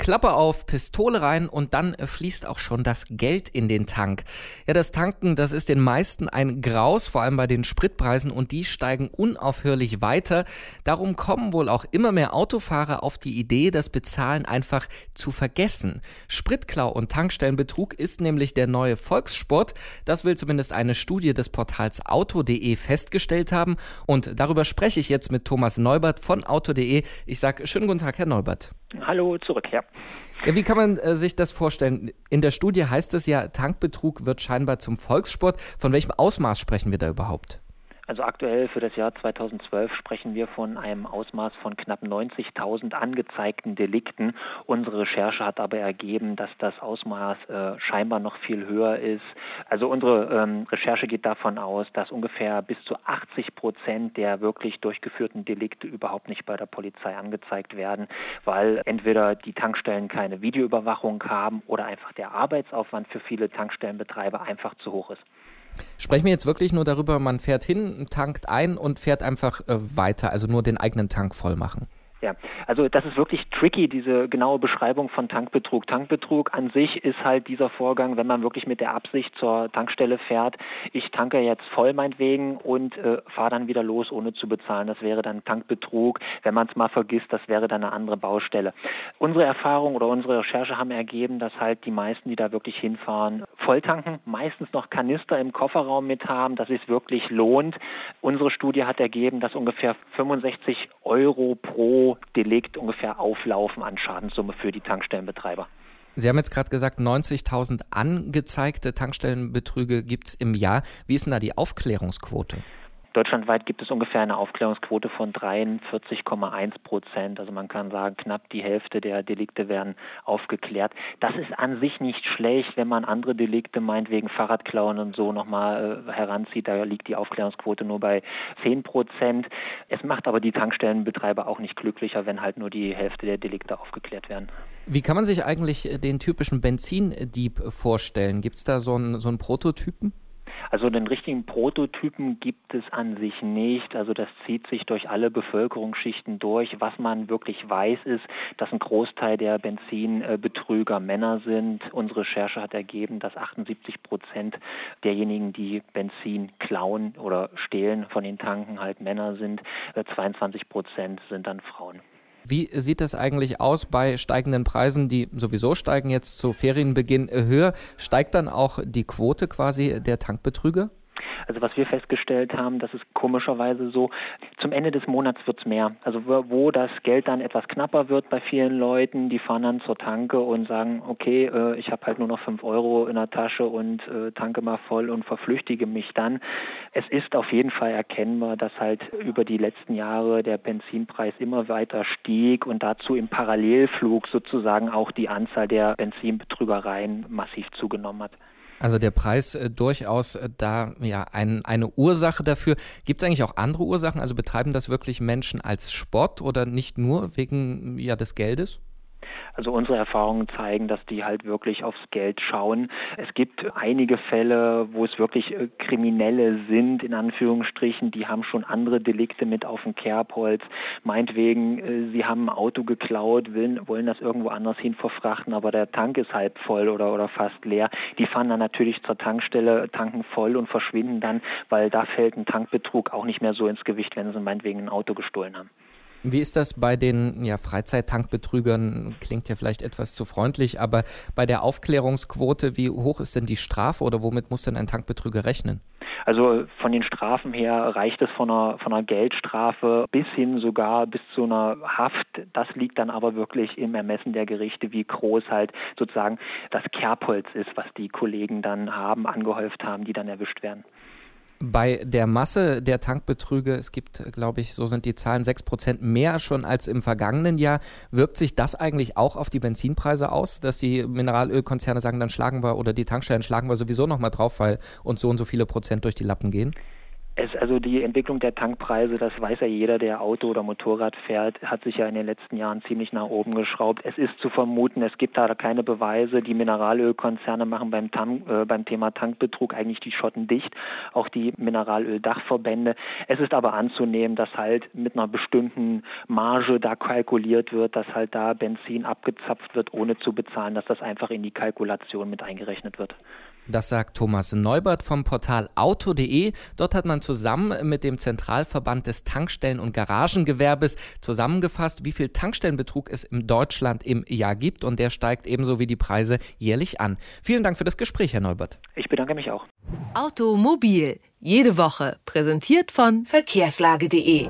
Klappe auf, Pistole rein und dann fließt auch schon das Geld in den Tank. Ja, das Tanken, das ist den meisten ein Graus, vor allem bei den Spritpreisen und die steigen unaufhörlich weiter. Darum kommen wohl auch immer mehr Autofahrer auf die Idee, das Bezahlen einfach zu vergessen. Spritklau und Tankstellenbetrug ist nämlich der neue Volkssport. Das will zumindest eine Studie des Portals auto.de festgestellt haben und darüber spreche ich jetzt mit Thomas Neubert von auto.de. Ich sage schönen guten Tag, Herr Neubert. Hallo, zurück, ja. wie kann man äh, sich das vorstellen? In der Studie heißt es ja, Tankbetrug wird scheinbar zum Volkssport. Von welchem Ausmaß sprechen wir da überhaupt? Also aktuell für das Jahr 2012 sprechen wir von einem Ausmaß von knapp 90.000 angezeigten Delikten. Unsere Recherche hat aber ergeben, dass das Ausmaß äh, scheinbar noch viel höher ist. Also unsere ähm, Recherche geht davon aus, dass ungefähr bis zu 80 Prozent der wirklich durchgeführten Delikte überhaupt nicht bei der Polizei angezeigt werden, weil entweder die Tankstellen keine Videoüberwachung haben oder einfach der Arbeitsaufwand für viele Tankstellenbetreiber einfach zu hoch ist. Sprechen wir jetzt wirklich nur darüber, man fährt hin, tankt ein und fährt einfach äh, weiter, also nur den eigenen Tank voll machen? Ja, also das ist wirklich tricky, diese genaue Beschreibung von Tankbetrug. Tankbetrug an sich ist halt dieser Vorgang, wenn man wirklich mit der Absicht zur Tankstelle fährt, ich tanke jetzt voll meinetwegen und äh, fahre dann wieder los, ohne zu bezahlen. Das wäre dann Tankbetrug. Wenn man es mal vergisst, das wäre dann eine andere Baustelle. Unsere Erfahrung oder unsere Recherche haben ergeben, dass halt die meisten, die da wirklich hinfahren, voll tanken, meistens noch Kanister im Kofferraum mit haben, dass es wirklich lohnt. Unsere Studie hat ergeben, dass ungefähr 65 Euro pro Delikt ungefähr auflaufen an Schadenssumme für die Tankstellenbetreiber. Sie haben jetzt gerade gesagt, 90.000 angezeigte Tankstellenbetrüge gibt es im Jahr. Wie ist denn da die Aufklärungsquote? Deutschlandweit gibt es ungefähr eine Aufklärungsquote von 43,1 Prozent. Also man kann sagen, knapp die Hälfte der Delikte werden aufgeklärt. Das ist an sich nicht schlecht, wenn man andere Delikte meint, wegen Fahrradklauen und so nochmal äh, heranzieht. Da liegt die Aufklärungsquote nur bei 10 Prozent. Es macht aber die Tankstellenbetreiber auch nicht glücklicher, wenn halt nur die Hälfte der Delikte aufgeklärt werden. Wie kann man sich eigentlich den typischen Benzindieb vorstellen? Gibt es da so einen, so einen Prototypen? Also den richtigen Prototypen gibt es an sich nicht. Also das zieht sich durch alle Bevölkerungsschichten durch. Was man wirklich weiß, ist, dass ein Großteil der Benzinbetrüger Männer sind. Unsere Recherche hat ergeben, dass 78 Prozent derjenigen, die Benzin klauen oder stehlen von den Tanken, halt Männer sind. 22 Prozent sind dann Frauen. Wie sieht das eigentlich aus bei steigenden Preisen, die sowieso steigen jetzt zu Ferienbeginn höher? Steigt dann auch die Quote quasi der Tankbetrüger? Also was wir festgestellt haben, das ist komischerweise so, zum Ende des Monats wird es mehr. Also wo das Geld dann etwas knapper wird bei vielen Leuten, die fahren dann zur Tanke und sagen, okay, äh, ich habe halt nur noch 5 Euro in der Tasche und äh, tanke mal voll und verflüchtige mich dann. Es ist auf jeden Fall erkennbar, dass halt über die letzten Jahre der Benzinpreis immer weiter stieg und dazu im Parallelflug sozusagen auch die Anzahl der Benzinbetrügereien massiv zugenommen hat. Also der Preis äh, durchaus äh, da ja ein, eine Ursache dafür. Gibt es eigentlich auch andere Ursachen? Also betreiben das wirklich Menschen als Sport oder nicht nur wegen ja des Geldes? Also unsere Erfahrungen zeigen, dass die halt wirklich aufs Geld schauen. Es gibt einige Fälle, wo es wirklich äh, Kriminelle sind, in Anführungsstrichen, die haben schon andere Delikte mit auf dem Kerbholz. Meinetwegen, äh, sie haben ein Auto geklaut, wollen, wollen das irgendwo anders hin verfrachten, aber der Tank ist halb voll oder, oder fast leer. Die fahren dann natürlich zur Tankstelle, tanken voll und verschwinden dann, weil da fällt ein Tankbetrug auch nicht mehr so ins Gewicht, wenn sie meinetwegen ein Auto gestohlen haben. Wie ist das bei den ja, Freizeittankbetrügern? Klingt ja vielleicht etwas zu freundlich, aber bei der Aufklärungsquote, wie hoch ist denn die Strafe oder womit muss denn ein Tankbetrüger rechnen? Also von den Strafen her reicht es von einer, von einer Geldstrafe bis hin sogar bis zu einer Haft. Das liegt dann aber wirklich im Ermessen der Gerichte, wie groß halt sozusagen das Kerbholz ist, was die Kollegen dann haben, angehäuft haben, die dann erwischt werden. Bei der Masse der Tankbetrüge, es gibt, glaube ich, so sind die Zahlen 6% mehr schon als im vergangenen Jahr. Wirkt sich das eigentlich auch auf die Benzinpreise aus, dass die Mineralölkonzerne sagen, dann schlagen wir oder die Tankstellen schlagen wir sowieso nochmal drauf, weil uns so und so viele Prozent durch die Lappen gehen? Es, also die Entwicklung der Tankpreise, das weiß ja jeder, der Auto oder Motorrad fährt, hat sich ja in den letzten Jahren ziemlich nach oben geschraubt. Es ist zu vermuten, es gibt da keine Beweise. Die Mineralölkonzerne machen beim, Tank, äh, beim Thema Tankbetrug eigentlich die Schotten dicht, auch die Mineralöldachverbände. Es ist aber anzunehmen, dass halt mit einer bestimmten Marge da kalkuliert wird, dass halt da Benzin abgezapft wird, ohne zu bezahlen, dass das einfach in die Kalkulation mit eingerechnet wird. Das sagt Thomas Neubert vom Portal auto.de. Dort hat man zusammen mit dem Zentralverband des Tankstellen- und Garagengewerbes zusammengefasst, wie viel Tankstellenbetrug es in Deutschland im Jahr gibt und der steigt ebenso wie die Preise jährlich an. Vielen Dank für das Gespräch, Herr Neubert. Ich bedanke mich auch. Automobil, jede Woche, präsentiert von verkehrslage.de.